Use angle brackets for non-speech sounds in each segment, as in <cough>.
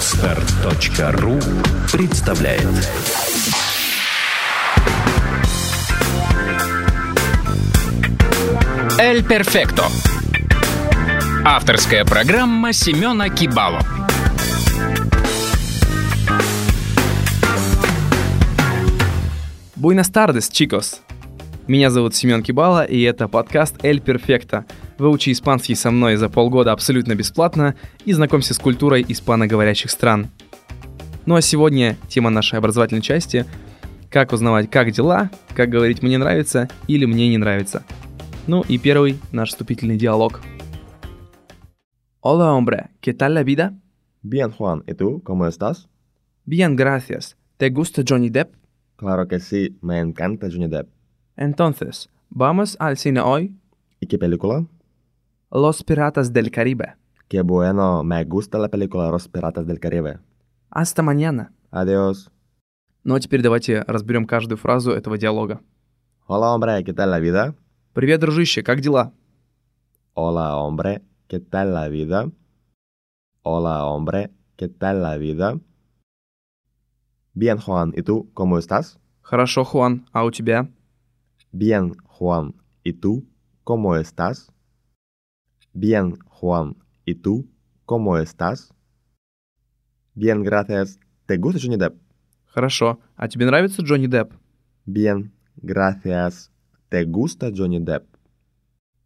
Отстар.ру представляет Эль Перфекто. Авторская программа Семена Кибало. Буэнос тардес, чикос! Меня зовут Семен Кибала, и это подкаст «Эль Перфекто». Выучи испанский со мной за полгода абсолютно бесплатно и знакомься с культурой испаноговорящих стран. Ну а сегодня тема нашей образовательной части – как узнавать, как дела, как говорить «мне нравится» или «мне не нравится». Ну и первый наш вступительный диалог. Hola, hombre, ¿qué tal la vida? Bien, Juan, ¿y tú? ¿Cómo estás? Bien, gracias. ¿Te gusta Johnny Depp? Claro que sí, me encanta Johnny Depp. Entonces, ¿vamos al cine hoy? ¿Y qué película? Los Piratas del Caribe. Qué bueno, me gusta la película Los Piratas del Caribe. Hasta mañana. Adiós. Ну а теперь давайте разберем каждую фразу этого диалога. Hola, hombre, ¿qué tal la vida? Привет, дружище, как дела? Hola, hombre, ¿qué tal la vida? Hola, hombre, ¿qué tal la vida? Bien, Juan, ¿y tú? ¿Cómo estás? Хорошо, Хуан, а у тебя? Bien, Juan, ¿y tú? ¿Cómo estás? Bien, Juan, ¿y tú? ¿Cómo estás? Bien, gracias. ¿Te gusta Johnny Depp? Хорошо. А тебе нравится Джонни Депп? Bien, gracias. ¿Te gusta Johnny Depp?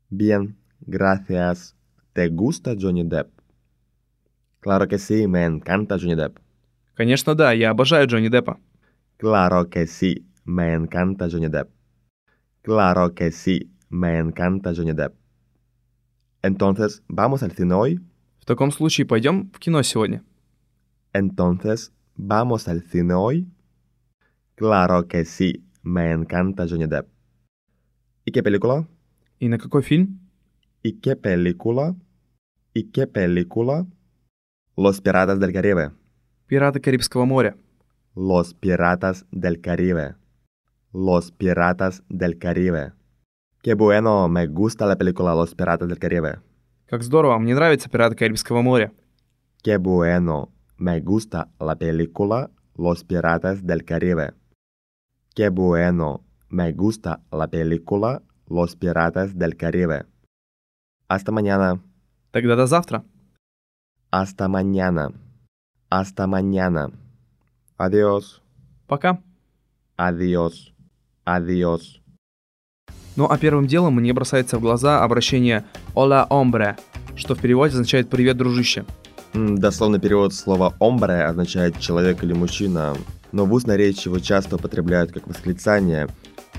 Bien, gracias. ¿Te gusta Johnny Depp? Claro que sí, me encanta Johnny Depp. Конечно, да, я обожаю Джонни Деппа. Claro que sí, me encanta Johnny Depp. Claro que sí, me encanta Johnny Depp. Entonces, ¿vamos al cine hoy? В таком случае пойдем в кино сегодня. Entonces, ¿vamos al cine hoy? Claro que sí, me encanta Johnny Depp. ¿Y qué película? И на какой фильм? ¿Y qué película? ¿Y qué película? Los Piratas del Caribe. Пираты Карибского моря. Los Piratas del Caribe. Los Piratas del Caribe. Qué bueno, me gusta la película Los Piratas del Caribe. Как здорово, мне нравятся Пираты Карибского моря. Qué bueno, me gusta la película Los Piratas del Caribe. Qué bueno, me gusta la película Los Piratas del Caribe. Hasta mañana. Тогда до завтра. Hasta mañana. Hasta mañana. Adiós. Пока. Adiós. Adiós. Ну а первым делом мне бросается в глаза обращение «Hola, hombre», что в переводе означает «Привет, дружище». Дословный перевод слова «омбре» означает «человек» или «мужчина», но в устной речи его часто употребляют как восклицание,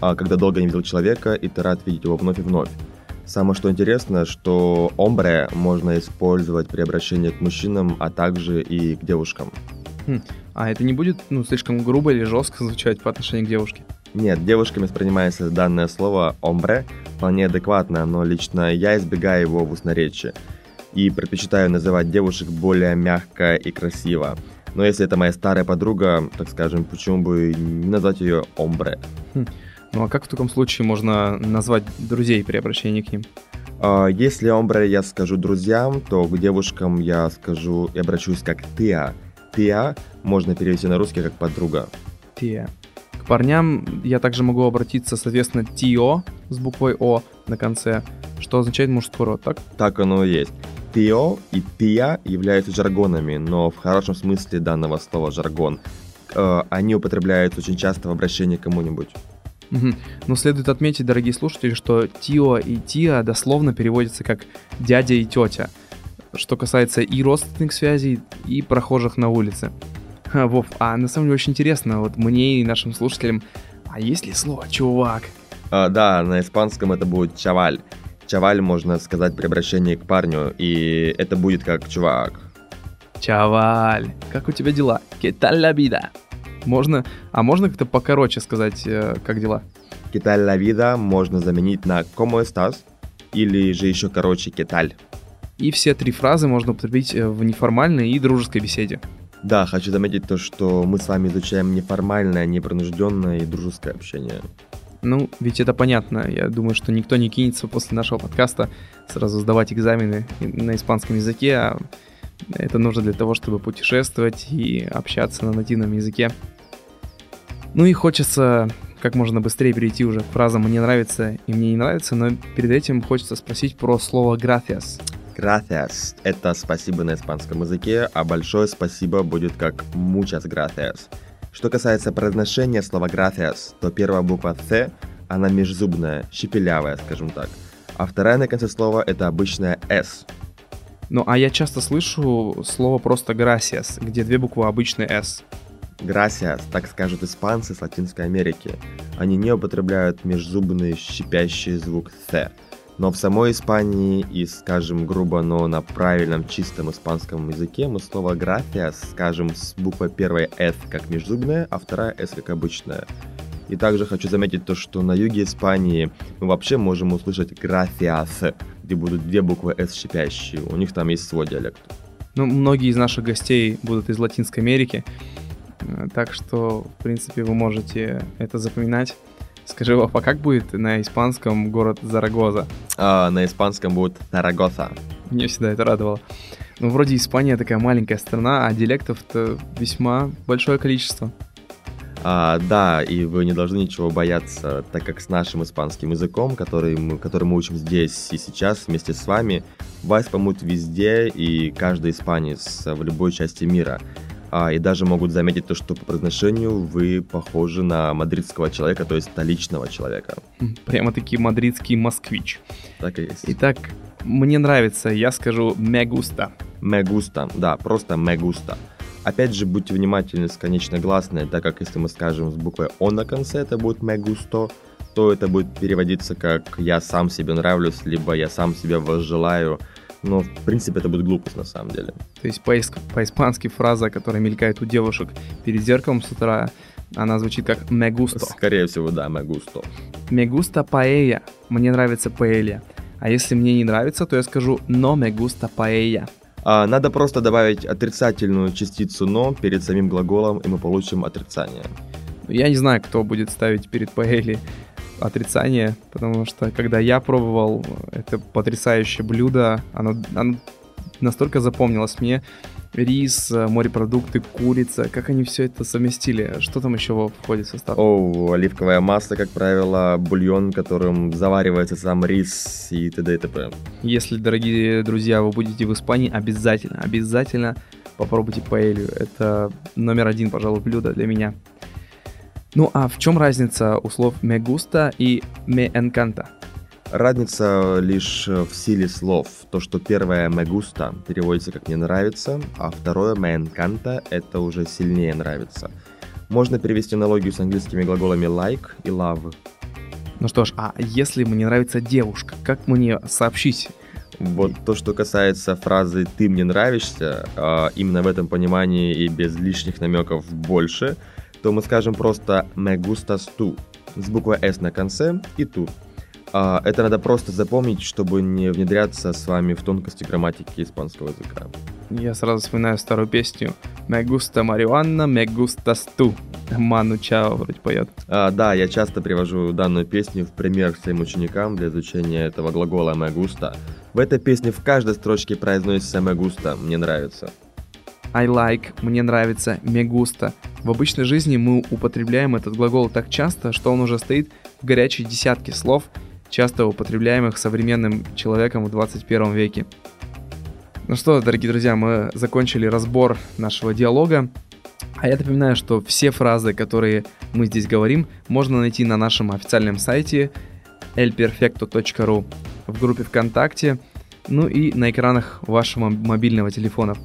а когда долго не видел человека, и ты рад видеть его вновь и вновь. Самое что интересно, что «омбре» можно использовать при обращении к мужчинам, а также и к девушкам. А это не будет, ну, слишком грубо или жестко звучать по отношению к девушке? Нет, девушками воспринимается данное слово «омбре» вполне адекватно, но лично я избегаю его в устноречии и предпочитаю называть девушек более мягко и красиво. Но если это моя старая подруга, так скажем, почему бы не назвать ее «омбре»? Ну а как в таком случае можно назвать друзей при обращении к ним? А, Если «омбре» я скажу друзьям, то к девушкам я скажу и обращусь как «тиа». «Тиа» можно перевести на русский как «подруга». Те. К парням я также могу обратиться, соответственно, тио с буквой О на конце, что означает мужской род, так? Так оно и есть. Тио и тия являются жаргонами, но в хорошем смысле данного слова жаргон. Э, Они употребляются очень часто в обращении к кому-нибудь. Мгм. Но следует отметить, дорогие слушатели, что Тио и Тиа дословно переводятся как дядя и тетя, что касается и родственных связей, и прохожих на улице. <laughs> Вов, а на самом деле очень интересно, вот мне и нашим слушателям, а есть ли слово «чувак»? А, да, на испанском это будет чаваль. Чаваль можно сказать при обращении к парню, и это будет как чувак. Чаваль, как у тебя дела? ¿Qué tal la vida? Можно, а можно как-то покороче сказать, э, как дела? Киталь ла вида можно заменить на «Como estás?» или же еще короче «Киталь». И все три фразы можно употребить э, в неформальной и дружеской беседе. Да, хочу заметить то, что мы с вами изучаем неформальное, непринужденное и дружеское общение. Ну, ведь это понятно. Я думаю, что никто не кинется после нашего подкаста сразу сдавать экзамены на испанском языке, а Это нужно для того, чтобы путешествовать и общаться на нативном языке. Ну и хочется как можно быстрее перейти уже к фразам «мне нравится» и «мне не нравится», но перед этим хочется спросить про слово «gracias». Gracias – это спасибо на испанском языке, а большое спасибо будет как muchas gracias. Что касается произношения слова gracias, то первая буква «ц» она межзубная, щепелявая, скажем так. А вторая на конце слова – это обычная «с». Ну, а я часто слышу слово просто gracias, где две буквы обычный «с». Gracias, так скажут испанцы с Латинской Америки. Они не употребляют межзубный щипящий звук «th». Но в самой Испании и, скажем грубо, но на правильном чистом испанском языке мы слово gracias скажем с буквой первой «s» как межзубная, а вторая «s» как обычная. И также хочу заметить то, что на юге Испании мы вообще можем услышать gracias, где будут две буквы «s» щипящие. У них там есть свой диалект. Ну, многие из наших гостей будут из Латинской Америки, э, так что, в принципе, вы можете это запоминать. Скажи, Вов, а как будет на испанском город Зарагоза? А, на испанском будет Тарагоса. Мне всегда это радовало. Ну, вроде Испания такая маленькая страна, а диалектов-то весьма большое количество. А, да, и вы не должны ничего бояться, так как с нашим испанским языком, который мы, который мы учим здесь и сейчас вместе с вами, вас поймут везде и каждый испанец в любой части мира. А, и даже могут заметить то, что по произношению вы похожи на мадридского человека, то есть столичного человека. Прямо-таки мадридский москвич. Так и есть. Итак, мне нравится, я скажу. Me gusta, да, просто gusta. Опять же, будьте внимательны с конечной гласной, так как если мы скажем с буквой «о» на конце, это будет «me gusto», то это будет переводиться как «я сам себе нравлюсь», либо «я сам себе возжелаю», но в принципе это будет глупость на самом деле. То есть по-испански фраза, которая мелькает у девушек перед зеркалом с утра, она звучит как «me gusto». Скорее всего, да. «Me gusta paella». Мне нравится паэлья. А если мне не нравится, то я скажу «no me gusta paella». А, надо просто добавить отрицательную частицу «но» перед самим глаголом, и мы получим отрицание. Я не знаю, кто будет ставить перед паэльей отрицание, потому что когда я пробовал это потрясающее блюдо, оно, оно настолько запомнилось мне. Рис, морепродукты, курица, как они все это совместили? Что там еще входит в состав? О, оливковое масло, как правило, бульон, которым заваривается сам рис и т.д. и т.п. Если, дорогие друзья, вы будете в Испании, обязательно, обязательно попробуйте паэлью. Это номер один, пожалуй, блюдо для меня. Ну а в чем разница у слов «me gusta» и «me encanta»? Разница лишь в силе слов. То, что первое «me gusta» переводится как «мне нравится», а второе «me encanta» — это уже сильнее нравится. Можно перевести аналогию с английскими глаголами like и love. Ну что ж, а если мне нравится девушка, как мне сообщить? Вот то, что касается фразы «ты мне нравишься», а, именно в этом понимании и без лишних намеков больше — то мы скажем просто «me gustas tú» с буквой «s» на конце и «tú». А, это надо просто запомнить, чтобы не внедряться с вами в тонкости грамматики испанского языка. Я сразу вспоминаю старую песню «Me gusta marihuana, me gustas tú». Ману Чао вроде поет. А, да, я часто привожу данную песню в пример своим ученикам для изучения этого глагола «me gusta». В этой песне в каждой строчке произносится «me gusta», «мне нравится». I like, мне нравится, me gusta. В обычной жизни мы употребляем этот глагол так часто, что он уже стоит в горячей десятке слов, часто употребляемых современным человеком в 21 веке. Ну что, дорогие друзья, мы закончили разбор нашего диалога. А я напоминаю, что все фразы, которые мы здесь говорим, можно найти на нашем официальном сайте elperfecto.ru в группе ВКонтакте, ну и на экранах вашего мобильного телефона.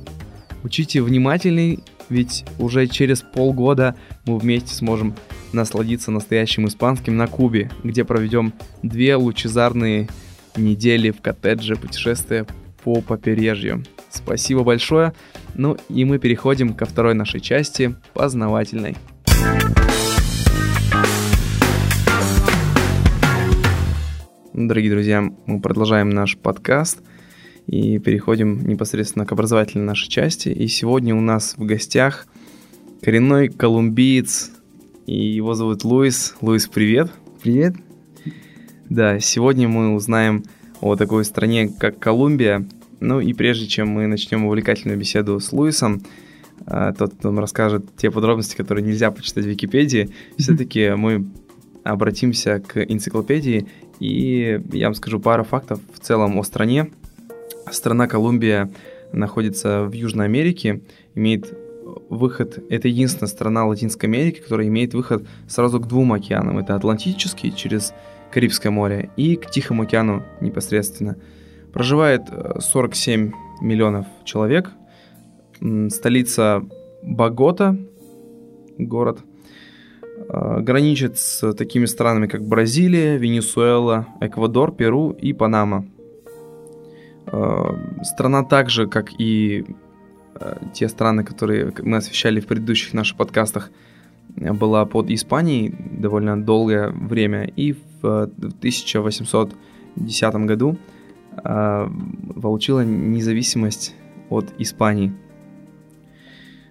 Учите внимательней, ведь уже через полгода мы вместе сможем насладиться настоящим испанским на Кубе, где проведем две лучезарные недели в коттедже путешествия по побережью. Спасибо большое. Ну и мы переходим ко второй нашей части, познавательной. Дорогие друзья, мы продолжаем наш подкаст – и переходим непосредственно к образовательной нашей части. И сегодня у нас в гостях коренной колумбиец, и его зовут Луис. Луис, привет. Привет. Да, сегодня мы узнаем о такой стране, как Колумбия. Ну и прежде чем мы начнем увлекательную беседу с Луисом, а, тот, нам расскажет те подробности, которые нельзя почитать в Википедии, все-таки мы обратимся к энциклопедии, и я вам скажу пару фактов в целом о стране. Страна Колумбия находится в Южной Америке, имеет выход, это единственная страна Латинской Америки, которая имеет выход сразу к двум океанам. Это Атлантический через Карибское море и к Тихому океану непосредственно. Проживает 47 э, миллионов человек. Столица Богота, город, э, граничит с такими странами, как Бразилия, Венесуэла, Эквадор, Перу и Панама. Э, страна также, как и те страны, которые мы освещали в предыдущих наших подкастах, была под Испанией довольно долгое время, и в 1810 году э, получила независимость от Испании.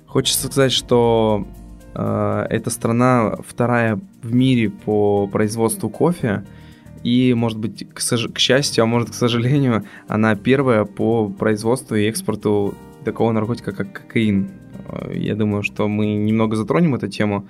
Хочется сказать, что э, эта страна вторая в мире по производству кофе, и, может быть, к, к счастью, а может, к сожалению, она первая по производству и экспорту такого наркотика, как кокаин. Э, я думаю, что мы немного затронем эту тему.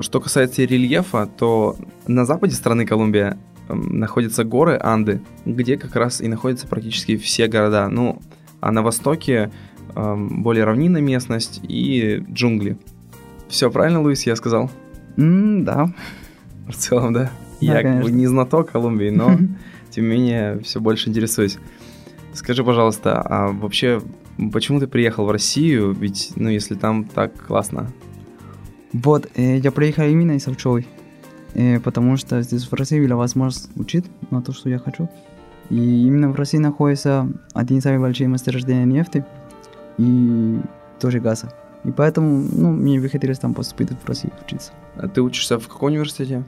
Что касается рельефа, то на западе страны Колумбия эм, находятся горы Анды, где как раз и находятся практически все города. Ну, а на востоке эм, более равнинная местность и джунгли. Все правильно, Луис, я сказал? Mm, да. В целом, да. Я конечно. как бы не знаток Колумбии, но <laughs> тем не менее все больше интересуюсь. Скажи, пожалуйста, а вообще почему ты приехал в Россию? Ведь, ну, если там так классно. Вот, э, я приехал именно из Овчой, э, потому что здесь в России была возможность учить на то, что я хочу. И именно в России находится один из самых больших месторождений нефти и тоже газа. И поэтому, ну, мне бы хотелось там поступить в Россию учиться. А ты учишься в каком университете?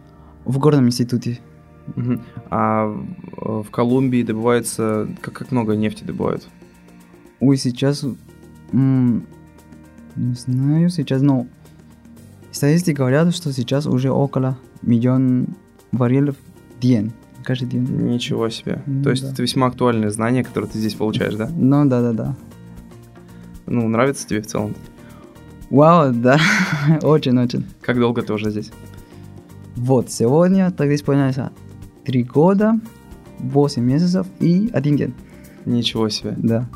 В горном институте. Угу. А в Колумбии добывается... Как, как много нефти добывают? Ой, сейчас... М- не знаю, сейчас, но Статистики говорят, что сейчас уже около миллион баррелов в день. Каждый день. Ничего себе. Ну, То есть да. это весьма актуальное знание, которое ты здесь получаешь, да? Ну да, да, да. Ну, нравится тебе в целом? Вау, да, <laughs> очень-очень. Как долго ты уже здесь? Вот, сегодня тогда исполняется три года, восемь месяцев и один день. Ничего себе. Да.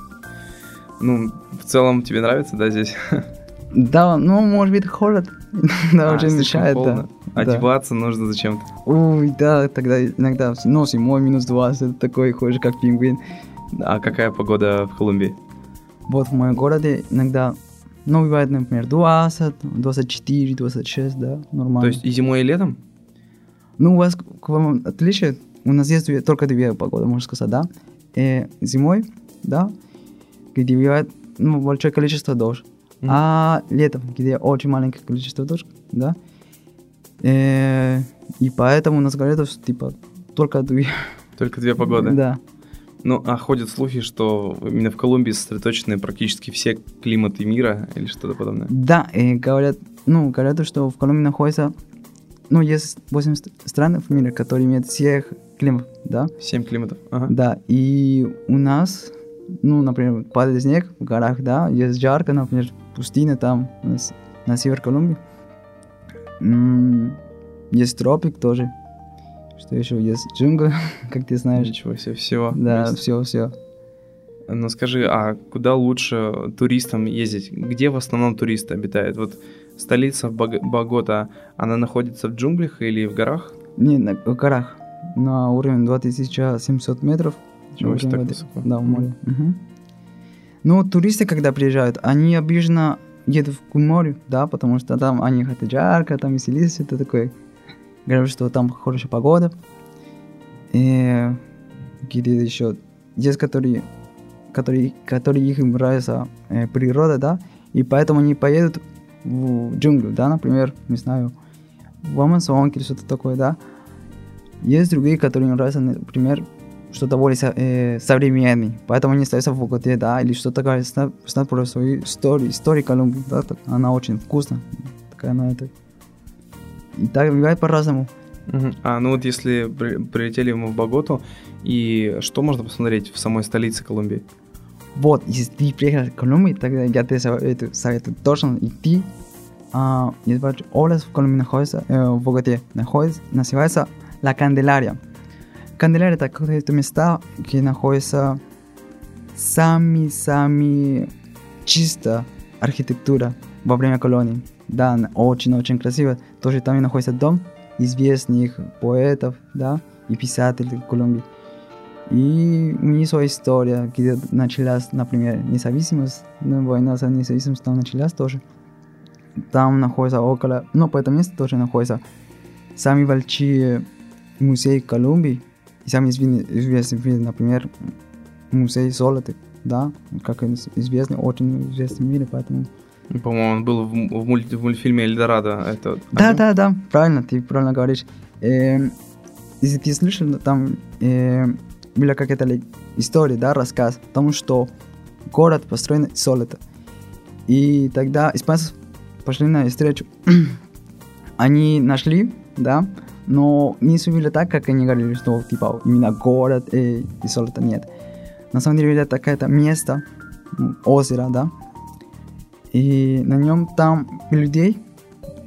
Ну, в целом тебе нравится, да, здесь? <laughs> Да, ну, может быть, холод. <laughs> да, а, очень мешает, да. Одеваться да. нужно зачем-то. Ой, да, тогда иногда, ну, зимой минус 20, такой ходишь, как пингвин. А какая погода в Колумбии? Вот в моем городе иногда, ну, бывает, например, 20, 24, 26, да, нормально. То есть и зимой, и летом? Ну, у вас к вам отличие, у нас есть только две погоды, можно сказать, да. И зимой, да, где бывает, ну, большое количество дождь. Mm-hmm. А летом, где очень маленькое количество точек, да. Э, и поэтому у нас говорят, что типа только две. Только две погоды? Да. Ну, а ходят слухи, что именно в Колумбии сосредоточены практически все климаты мира или что-то подобное? Да, и говорят, ну, говорят, что в Колумбии находится, ну, есть 8 стран в мире, которые имеют всех климатов, да? 7 климатов, ага. Да, и у нас, ну, например, падает снег в горах, да, есть жарко, например, пустыня там, на, на север Колумбии. Есть тропик тоже. Что еще? Есть джунгл, <laughs> как ты знаешь. Ничего себе, всего. Да, все, все. Ну скажи, а куда лучше туристам ездить? Где в основном туристы обитают? Вот столица Богота, она находится в джунглях или в горах? Не, на, в горах. На уровне 2700 метров. Чего так высоко? Да, в море. Угу. Ну, туристы, когда приезжают, они обычно едут к морю, да, потому что там они хотят жарко, там веселиться, это такое. Говорят, что там хорошая погода. И какие-то еще есть, которые, которые, которые их нравится э, природа, да, и поэтому они поедут в джунглю, да, например, не знаю, в Амазонке или что-то такое, да. Есть другие, которые нравятся, например, что-то более э, современный. Поэтому они остаются в Боготе, да, или что-то такое, знать про свою историю, историю Колумбии, да, так, она очень вкусная. Такая она это. И так бывает по-разному. А ну вот если при, прилетели мы в Боготу, и что можно посмотреть в самой столице Колумбии? Вот, если ты приехал в Колумбию, тогда я тебе советую, советую точно идти. А, большая область в Колумбии находится, э, в Боготе находится, называется La Candelaria. Candelaria это какое-то места, где находится сами-сами чисто архитектура во время колонии. Да, очень-очень красиво. Тоже там и находится дом известных поэтов, да, и писателей Колумбии. И у них своя история, где началась, например, независимость, ну, война за независимость там началась тоже. Там находится около, ну, по этому месту тоже находится самые большие музеи Колумбии, и самые известные, известные, например, музей золота, да, как известный, очень известный в мире, поэтому... По-моему, он был в, в, мульт, в мультфильме Эльдорадо. Это Да, один? да, да, правильно, ты правильно говоришь. Э, если ты слышал, там э, была какая-то ли- история, да, рассказ о том, что город построен из золота. И тогда испанцы пошли на встречу. они нашли, да, но не сумели так, как они говорили, что типа именно город э, и золота нет. На самом деле это какое-то место, озеро, да, и на нем там людей,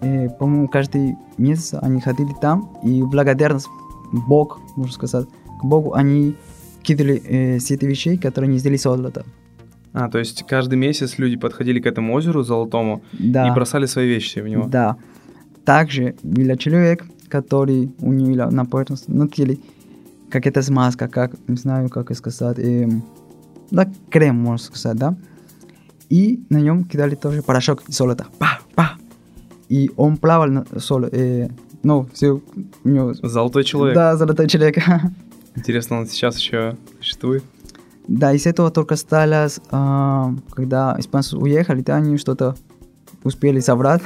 э, по-моему, каждый месяц они ходили там, и благодарность Бог, можно сказать, к Богу они кидали э, все эти вещи, которые не сделали золото. А, то есть каждый месяц люди подходили к этому озеру золотому Да. и бросали свои вещи в него. Да. Также был человек, который у него на поверхности, на теле, какая-то смазка, как, не знаю, как сказать, эм, да, крем, можно сказать, да. И на нем кидали тоже порошок золота. Па, па. И он плавал на соло, э, ну, все, у него... Золотой человек. Да, золотой человек. <laughs> Интересно, он сейчас еще существует? Да, из этого только осталось, а, когда испанцы уехали, да, они что-то успели собрать.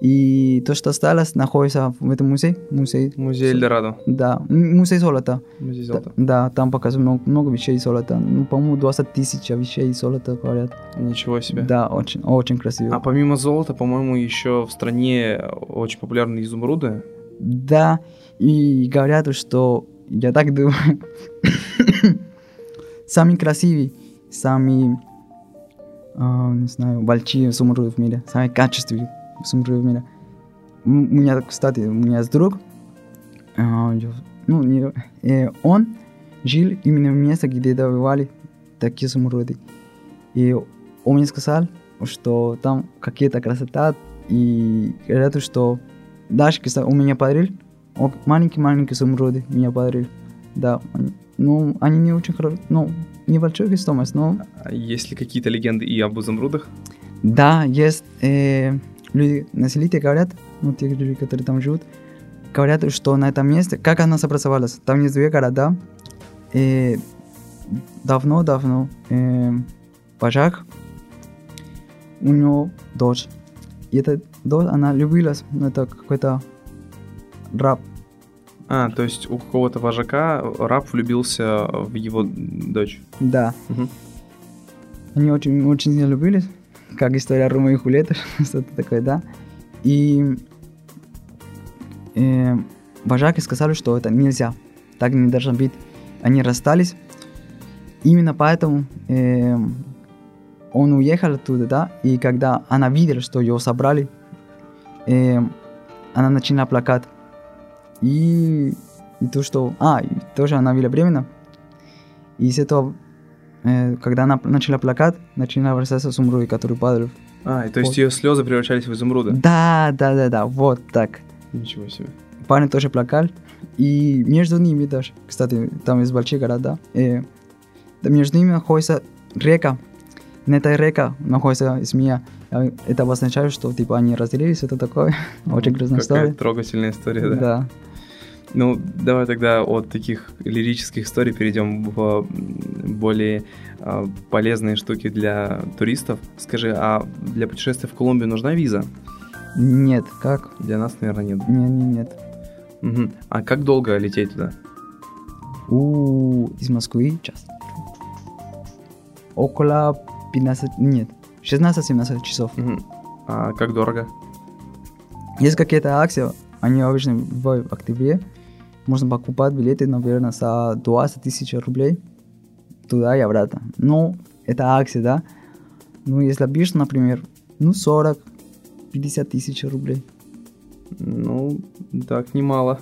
И то, что осталось, находится в этом музее. Музей. Музей Эльдорадо. Да, музей золота. Музей золота. да, там показывают много, много вещей золота. Ну, по-моему, 20 тысяч вещей золота, говорят. Ничего себе. Да, очень, очень красиво. А помимо золота, по-моему, еще в стране очень популярны изумруды. Да, и говорят, что я так думаю, самый красивый, самый, а, не знаю, большие изумруды в мире, самый качественный изумруд в мире. У меня, кстати, у меня есть друг, а, ну, не- э, он жил именно в месте, где добывали такие изумруды. И он мне сказал, что там какие-то красота, и говорят, что даже, кстати, у меня подарил, о, маленькие-маленькие изумруды меня подарил. Да, ну, они не очень хорошие, ну, небольшой стоимость, но А есть ли какие-то легенды и об изумрудах? да, есть э, люди, населители говорят, ну, те люди, которые там живут, говорят, что на этом месте, как она образовалась, там есть две города, э, давно-давно э, вожак, у него дочь, и эта дочь, она любилась, ну, это какой-то раб, А, то есть у какого-то вожака раб влюбился в его дочь. да, Мгм. Они очень, очень сильно любились, как история Рома и Хулета, <laughs> что-то такое, да. И э, вожаки сказали, что это нельзя, так не должно быть. Они расстались. Именно поэтому э, он уехал оттуда, да, и когда она видела, что его собрали, э, она начала плакать. И, и то, что... А, и тоже она была беременна. И из этого э, когда она начала плакать, начала обращаться изумруды, которые падали. А, и то есть Вот. ее слезы превращались в изумруды? Да, да, да, да, вот так. Ничего себе. Парни тоже плакали. И между ними даже, кстати, там есть большие города, э, да между ними находится река. На этой реке находится змея. Э, Это обозначает, что типа они разделились, это такое. <laughs> Очень грустная Какая история. трогательная история, да. Да. Ну, давай тогда от таких лирических историй перейдем в более а, полезные штуки для туристов. Скажи, а для путешествия в Колумбию нужна виза? Нет, как? Для нас, наверное, нет. Нет, нет, нет. Мгм. А как долго лететь туда? У, из Москвы час. Около 15, нет, 16-17 часов. Мгм. А как дорого? Есть какие-то акции, они обычно в октябре. Можно покупать билеты, наверное, за 20 тысяч рублей. туда и обратно. Ну, это акция, да? Ну, если бишь, например, ну, 40, 50 тысяч рублей. Ну, так, немало.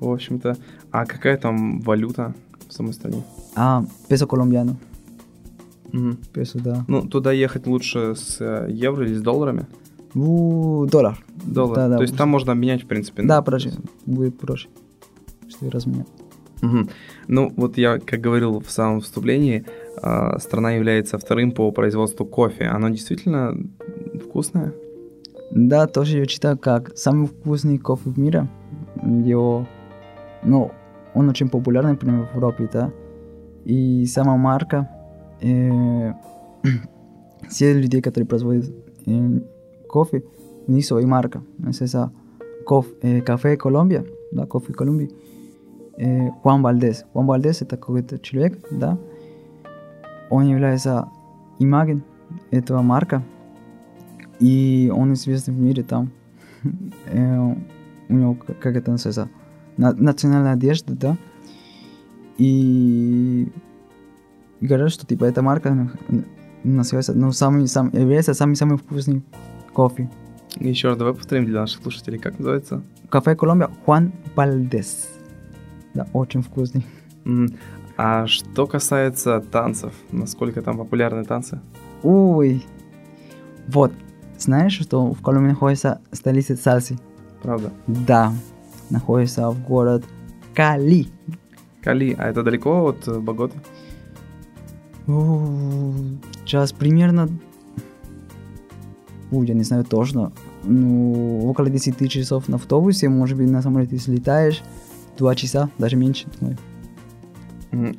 В общем-то. А какая там валюта в самой стране? А, песо коломбиано. Мгм. Песо, да. Ну, туда ехать лучше с э, евро или с долларами? У, доллар. Доллар. Да, да, То есть там можно обменять, в принципе. Да, проще. Будет проще. Что разменять. Мгм. Ну, вот я, как говорил в самом вступлении, а, страна является вторым по производству кофе. Оно действительно вкусное? Да, тоже я читаю как самый вкусный кофе в мире. Его, ну, он очень популярный, например, в Европе, да. И сама марка, э, <clears throat> все люди, которые производят э, кофе, у них своя марка. Esa коф, э, кафе Колумбия, да, кофе Колумбии. Э, Хуан Вальдес. Хуан Вальдес это какой-то человек, да. Он является имаген этого марка. И он известный в мире там. <laughs> Э, у него, как это называется, на- национальная одежда, да. И говорят, что типа эта марка называется, ну, самый, сам, является самый-самый вкусный кофе. Еще раз давай повторим для наших слушателей, как называется? Кафе Колумбия Хуан Вальдес. Да, очень вкусный. Мгм. А что касается танцев, насколько там популярны танцы? Ой. Вот. Знаешь, что в Колумбии находится столица сальсы? Правда? Да. Находится в город Кали. Кали, а это далеко от Боготы? У, Сейчас примерно... Ой, я не знаю точно. Ну, около 10 часов на автобусе, может быть, на самолете, если летаешь, 2 часа, даже меньше, думаю.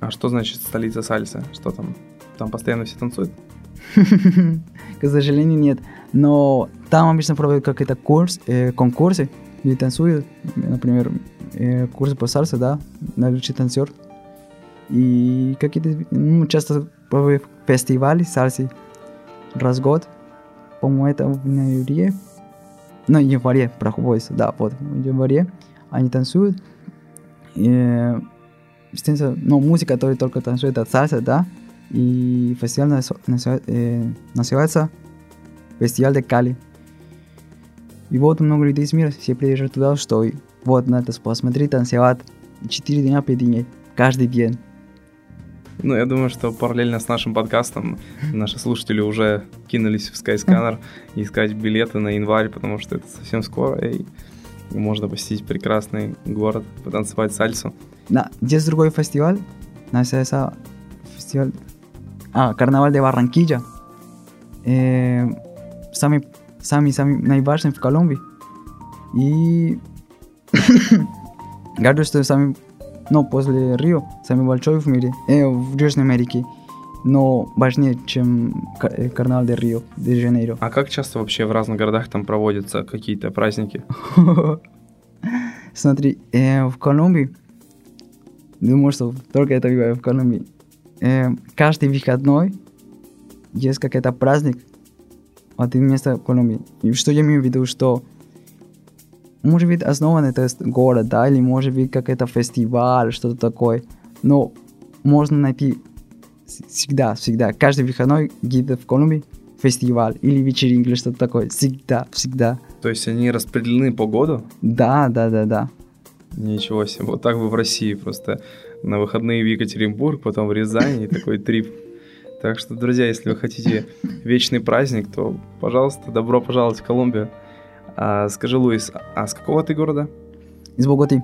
А что значит столица сальса? Что там? Там постоянно все танцуют? <laughs> К сожалению, нет. Но там обычно проводят какие-то курс, э, конкурсы, где танцуют, например, э, курсы по сальсе, да, на лучший танцор. И какие-то, ну, часто проводят фестивали сальсы раз в год. По-моему, это в ноябре. Ну, январе проходится, да, вот, в январе они танцуют. И, ну, музыка, которая только танцует, это сальса, да, и фестиваль называется Фестиваль де Кали. И вот много людей из мира все приезжают туда, что вот надо посмотреть, танцевать 4 дня, 5 дней, каждый день. Ну, я думаю, что параллельно с нашим подкастом наши слушатели уже кинулись в Skyscanner искать билеты на январь, потому что это совсем скоро, и можно посетить прекрасный город, потанцевать сальсу. Да, есть другой фестиваль, называется фестиваль... А, Карнаваль де Барранкilla. Э, самый, самый, самый наиважный в Колумбии. И... <coughs> Говорю, что самый, ну, после Рио, самый большой в мире, э, в Южной Америке. Но важнее, чем э, Карнавал де Рио, де Жанейро. А как часто вообще в разных городах там проводятся какие-то праздники? <laughs> Смотри, э, в Колумбии, думаю, что только это в Колумбии, э, каждый выходной есть какой-то праздник от места Колумбии. И что я имею в виду, что может быть основан это город, да, или может быть какой-то фестиваль, что-то такое, но можно найти всегда, всегда, каждый выходной где-то в Колумбии фестиваль или вечеринка или что-то такое, всегда, всегда. То есть они распределены по году? Да, да, да, да. Ничего себе. Вот так бы в России просто на выходные в Екатеринбург, потом в Рязань и такой трип. Так что, друзья, если вы хотите вечный праздник, то, пожалуйста, добро пожаловать в Колумбию. А, скажи, Луис, а с какого ты города? Из Боготы.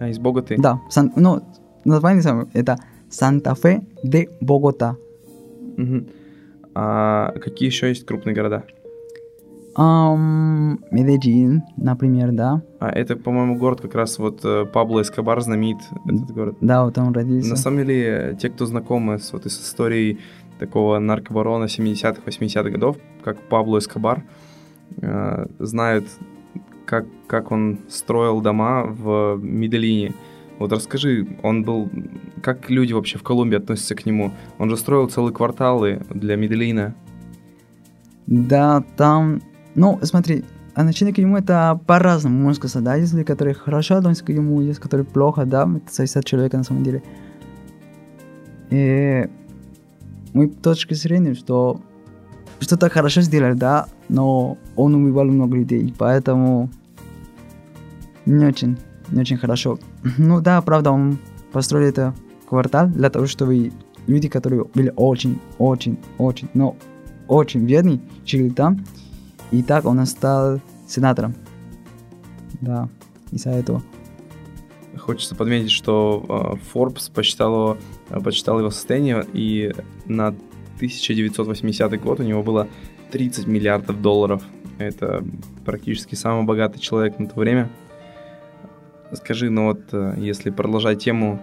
А, из Боготы? Да, Сан- ну, название это Санта-Фе де Богота. Мгм. А какие еще есть крупные города? Ам, Медellин, например, да. А это, по-моему, город как раз вот э, Пабло Эскобар знаменит этот город. Да, вот он родился. На самом деле, те, кто знакомы с, вот, с историей такого наркобарона 70-х, 80-х годов, как Пабло Эскобар, э, знают, как, как он строил дома в Медellине. Вот расскажи, он был... Как люди вообще в Колумбии относятся к нему? Он же строил целые кварталы для Медellина. Да, там... Ну, смотри, отношение к нему это по-разному, можно сказать, да. Есть люди, которые хорошо относятся к нему, есть, которые плохо, да. Это зависит от человека на самом деле. И мой точка зрения, что что-то хорошо сделали, да, но он убивал много людей, поэтому не очень, не очень хорошо. <laughs> Ну да, правда, он построил это квартал для того, чтобы люди, которые были очень, очень, очень, но очень бедные, жили там. И так он стал сенатором. Да, из-за этого. Хочется подметить, что э, Forbes посчитал его, э, посчитал его состояние, и на 1980 год у него было 30 миллиардов долларов. Это практически самый богатый человек на то время. Скажи, ну вот, э, если продолжать тему,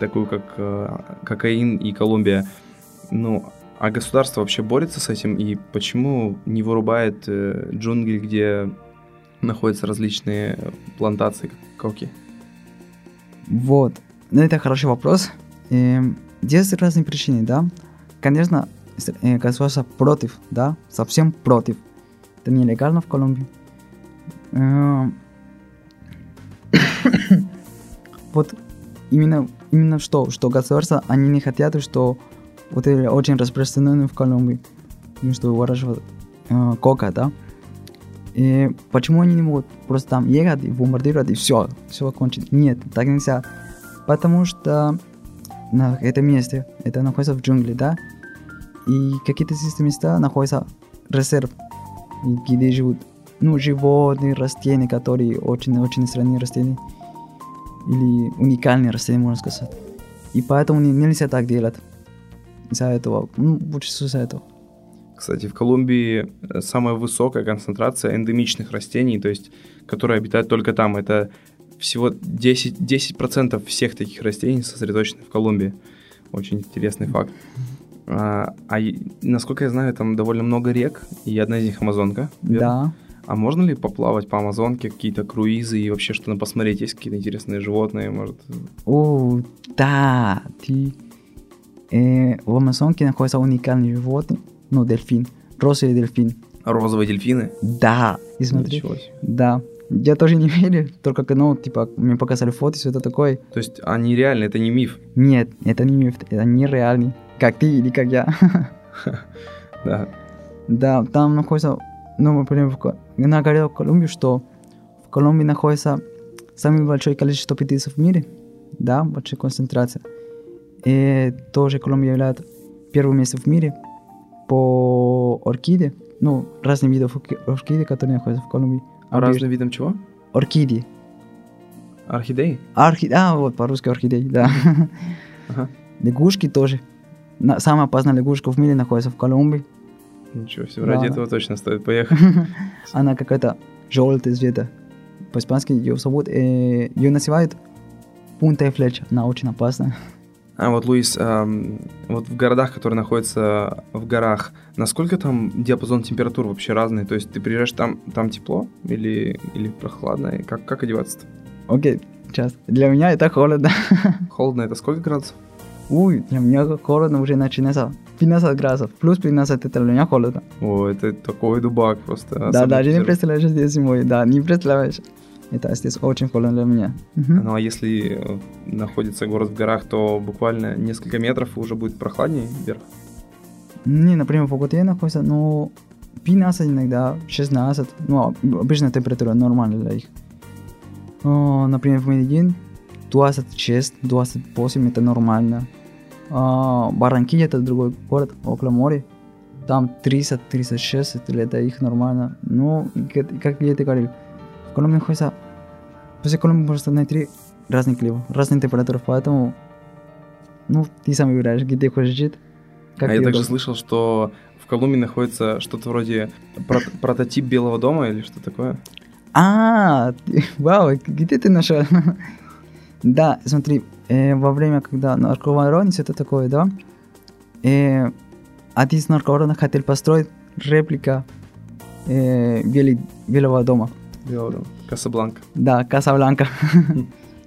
такую как э, кокаин и Колумбия, ну, а государство вообще борется с этим, и почему не вырубает э, джунгли, где находятся различные плантации коки? Вот, ну, это хороший вопрос. И есть разные причины, да. Конечно, государство против, да, совсем против. Это нелегально в Колумбии. <coughs> вот именно, именно что, что государство, они не хотят, что вот это очень распространено в Колумбии, что выращивают э, кока, да. И почему они не могут просто там ехать и бомбардировать и все, все кончить? Нет, так нельзя. Потому что на этом месте, это находится в джунгле, да, и какие-то места находятся резерв, где живут ну, животные, растения, которые очень-очень странные растения или уникальные растения, можно сказать. И поэтому нельзя так делать. Из-за этого, ну, лучше из-за этого. Кстати, в Колумбии э, самая высокая концентрация эндемичных растений, то есть, которые обитают только там. Это всего 10%, 10% всех таких растений сосредоточены в Колумбии. Очень интересный факт. А, а насколько я знаю, там довольно много рек, и одна из них Амазонка. Верно? Да. А можно ли поплавать по Амазонке, какие-то круизы и вообще что-то посмотреть? Есть какие-то интересные животные, может? О, да, ты... Э, в Амазонке находится уникальный животный, ну, дельфин, розовый дельфин. Розовые дельфины? Да, и смотри. Да, я тоже не <laughs> верю, только, ну, типа, мне показали фото, все это такое. То есть они реальны, это не миф? Нет, это не миф, это не реальный, как ты или как я. <laughs> Да. Да, там находится ну, например, она говорила в Колумбии, что в Колумбии находится самое большое количество птиц в мире, да, большая концентрация. И тоже Колумбия является первым местом в мире по орхидее, ну, разным видам орхидей, которые находятся в Колумбии. А разным видам чего? Орхидеи. Орхидеи? Орхи... А, вот, по-русски орхидеи, да. <laughs> Ага. Лягушки тоже. Самая опасная лягушка в мире находится в Колумбии. Ничего себе, ради да. этого точно стоит <laughs> поехать. Она какая-то желтая цвета. По-испански ее зовут, э, ее называют пунта и флеча. Она очень опасна. А вот, Луис, эм, вот в городах, которые находятся в горах, насколько там диапазон температур вообще разный? То есть ты приезжаешь, там, там тепло или, или прохладно? И как, как одеваться-то? Окей, okay, сейчас. Для меня это холодно. <laughs> Холодно это сколько градусов? Уй, для меня холодно уже начинается 15 градусов, плюс 15 это для меня холодно. О, это такой дубак просто. Да, даже не представляешь здесь зимой, да, не представляешь. Это здесь очень холодно для меня. Ну а если находится город в горах, то буквально несколько метров уже будет прохладнее вверх? Не, например, в Боготе находится, ну, 15 иногда, 16, ну, обычная температура нормальная для их. О, например, в Медellин 26, 28 это нормально. А, Барранкилья это другой город около моря. Там 30, 36, это их нормально. Ну, как я тебе говорил, в Колумбии находится... После Колумбии можно найти разные климат, разные температуры, поэтому... Ну, ты сам выбираешь, где ты хочешь жить. Как а я также слышал, что в Колумбии находится что-то вроде про- <laughs> прототип Белого дома или что такое? А, <laughs> вау, где ты нашел? Да, смотри, э, во время, когда нарковоронец, это такое, да, э, один из нарковоронов хотел построить реплика э, Бели, Белого дома. Белого дома. Касабланка. Да, Касабланка.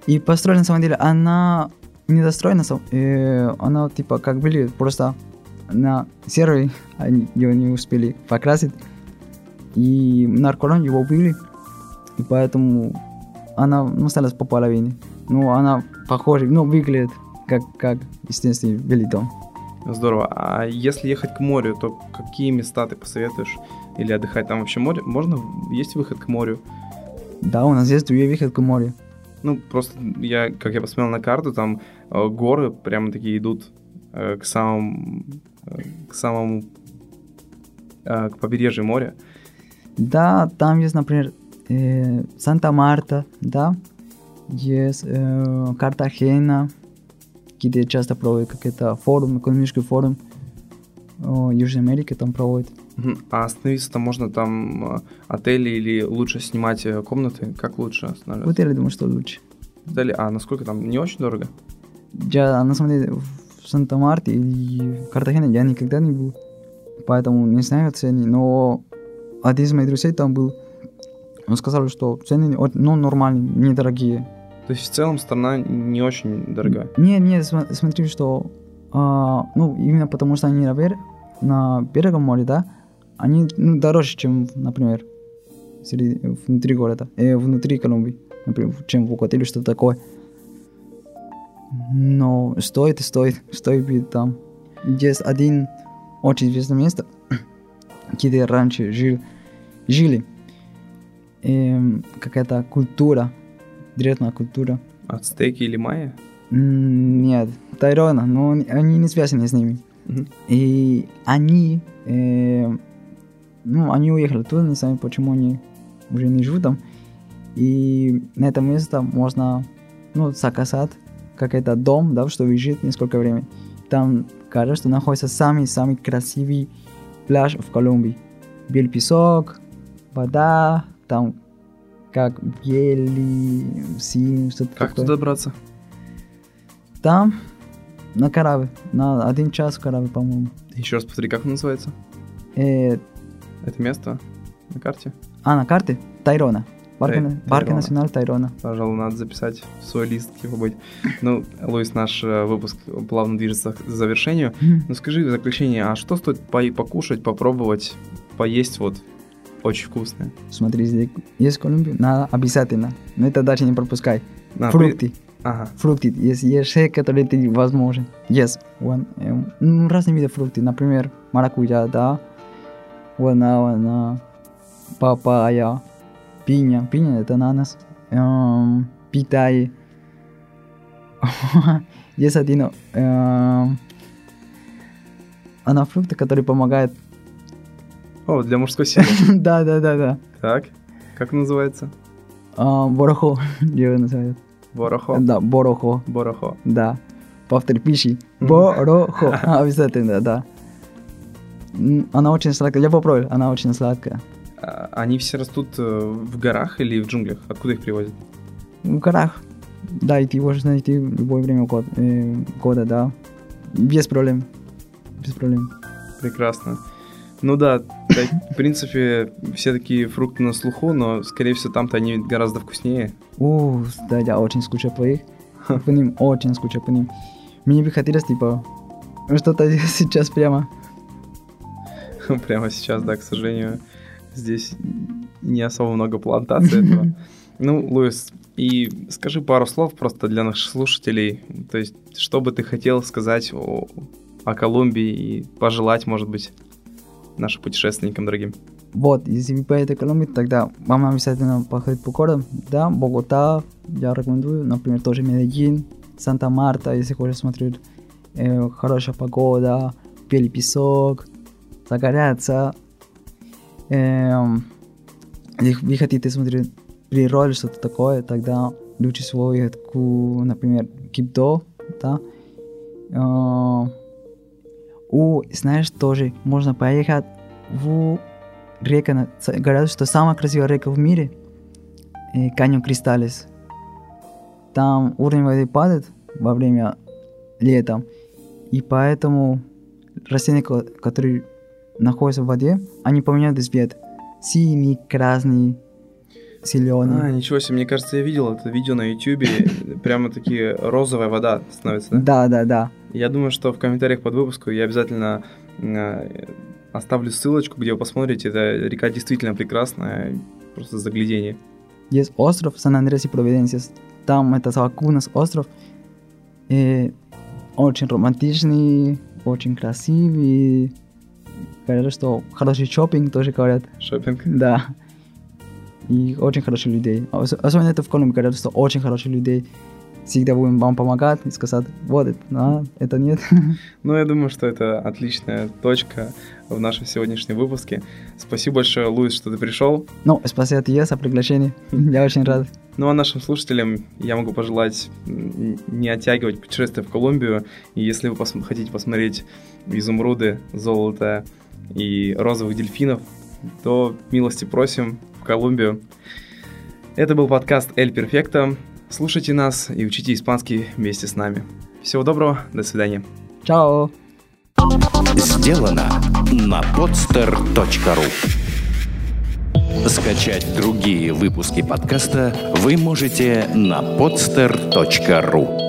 И построили, на самом деле, она не достроена, э, она, типа, как были, просто на серый, они ее не успели покрасить. И наркорон его убили, и поэтому она ну, осталась по половине. Ну, она похожа, ну, выглядит как, как естественный белый дом. Здорово. А если ехать к морю, то какие места ты посоветуешь? Или отдыхать там вообще море? Можно? Есть выход к морю? Да, у нас есть две выход к морю. Ну, просто я, как я посмотрел на карту, там э, горы прямо такие идут э, к самому, э, к самому, э, к побережью моря. Да, там есть, например, э, Санта-Марта, да, есть э, Картахена, где часто проводят какой-то форум, экономический форум о, Южной Америки там проводят. А остановиться там можно там э, отели или лучше снимать э, комнаты? Как лучше В останавливаться? отеле, думаю, что лучше. Отели? А насколько там? Не очень дорого? Я, на самом деле, в Санта-Марте и в Картахене я никогда не был, поэтому не знаю цены, но один из моих друзей там был, он сказал, что цены ну, нормальные, недорогие. То есть в целом страна не очень дорогая. Не, не, см- смотри, что, а, ну, именно потому что они на, бер- на берегом моря, да, они ну, дороже, чем, например, среди- внутри города, э, внутри Колумбии, например, чем в Богате или что-то такое. Но стоит и стоит, стоит там. Есть один очень известное место, <coughs> где раньше жил, жили. Эм, какая-то культура, древняя культура. Ацтеки или майя? Нет, Тайрона, но они- не связаны с ними. Мгм. И они, э, ну, они уехали туда, не знаю, почему они уже не живут там. И на это место можно, ну, заказать какой-то дом, да, чтобы жить несколько времени. Там кажется, что находится самый-самый красивый пляж в Колумбии. Белый песок, вода, там как белый, синий, что-то Как такое. туда добраться? Там на корабле, на один час в корабле, по-моему. Еще раз повтори, как он называется? Э, Это место на карте? а, на карте Тайрона. Парк, Тай- парк Тайрона. националь Тайрона. Пожалуй, надо записать в свой лист, быть. Ну, Луис, наш э, выпуск плавно движется к завершению. Ну скажи в заключение, а что стоит по- покушать, попробовать, поесть вот очень вкусное? Смотри, здесь есть Колумбия, надо обязательно. Но это даже не пропускай. А, при- Фрукты. Ага. Фрукты. Есть, есть все, которые ты возможен. Есть. Вон, эм, ну, разные виды фруктов. Например, маракуйя, да. Ванавана, папайя, пиня. Пиня это ананас. Эм, питай. <laughs> Есть один эм, она фрукты, которые помогают. О, для мужской силы. <laughs> да, да, да, да. Так, как называется? А, борохо, <laughs> его называют. Борохо. Да, борохо, Борохо. да. Повтори, пиши. Борохо. <laughs> Обязательно, да. Она очень сладкая. Я попробую, она очень сладкая. А, Они все растут э, в горах или в джунглях? Откуда их привозят? В горах. Да, и ты можешь найти в любое время год- э, года, да. Без проблем. Без проблем. Прекрасно. Ну да, так, в принципе, все такие фрукты на слуху, но, скорее всего, там-то они гораздо вкуснее. О, да, я очень скучаю по их. По ним, очень скучаю по ним. Мне бы хотелось, типа, что-то <laughs> сейчас прямо. <laughs> Прямо сейчас, да, к сожалению, здесь не особо много плантаций этого. <laughs> Ну, Луис, и скажи пару слов просто для наших слушателей. То есть, что бы ты хотел сказать о, о Колумбии и пожелать, может быть, нашим путешественникам дорогим? Вот, если вы поедете в Колумбию, тогда вам обязательно походить по городам. Да, Богота, я рекомендую, например, тоже Медellин, Санта-Марта, если хочешь смотреть э, хорошая погода, белый песок, загоряться. Если вы хотите смотреть природу, что-то такое, тогда лучше всего ехать, к, например, Кипто, да. Э, у, знаешь, тоже можно поехать в река, говорят, что самая красивая река в мире, э, каньон Кристалес. Там уровень воды падает во время лета, и поэтому растения, ко- которые находятся в воде, они поменяют цвет. Синий, красный, зеленый. А, ничего себе, мне кажется, я видел это видео на ютюбе. <laughs> Прямо такие розовая вода становится, да? Да, да, да. Я думаю, что в комментариях под выпуску я обязательно э, оставлю ссылочку, где вы посмотрите. Эта река действительно прекрасная, просто заглядение. Есть остров Сан-Андрес и Провиденсис. Там это Савакунас остров. И очень романтичный, очень красивый. Говорят, что хороший шопинг тоже говорят. Шопинг. Да. И очень хорошие людей. Ос- Особенно это в Колумбии говорят, что очень хорошие людей. Всегда будем вам помогать и сказать, вот это, а, это нет. <laughs> Ну, я думаю, что это отличная точка в нашем сегодняшнем выпуске. Спасибо большое, Луис, что ты пришел. Ну, спасибо тебе за приглашение. <laughs> Я очень рад. Ну а нашим слушателям я могу пожелать не оттягивать путешествие в Колумбию. И если вы пос- хотите посмотреть изумруды, золото и розовых дельфинов, то милости просим Колумбию. Это был подкаст «Эль Перфекто». Слушайте нас и учите испанский вместе с нами. Всего доброго, до свидания. Чао. Сделано на podster.ru Скачать другие выпуски подкаста вы можете на podster.ru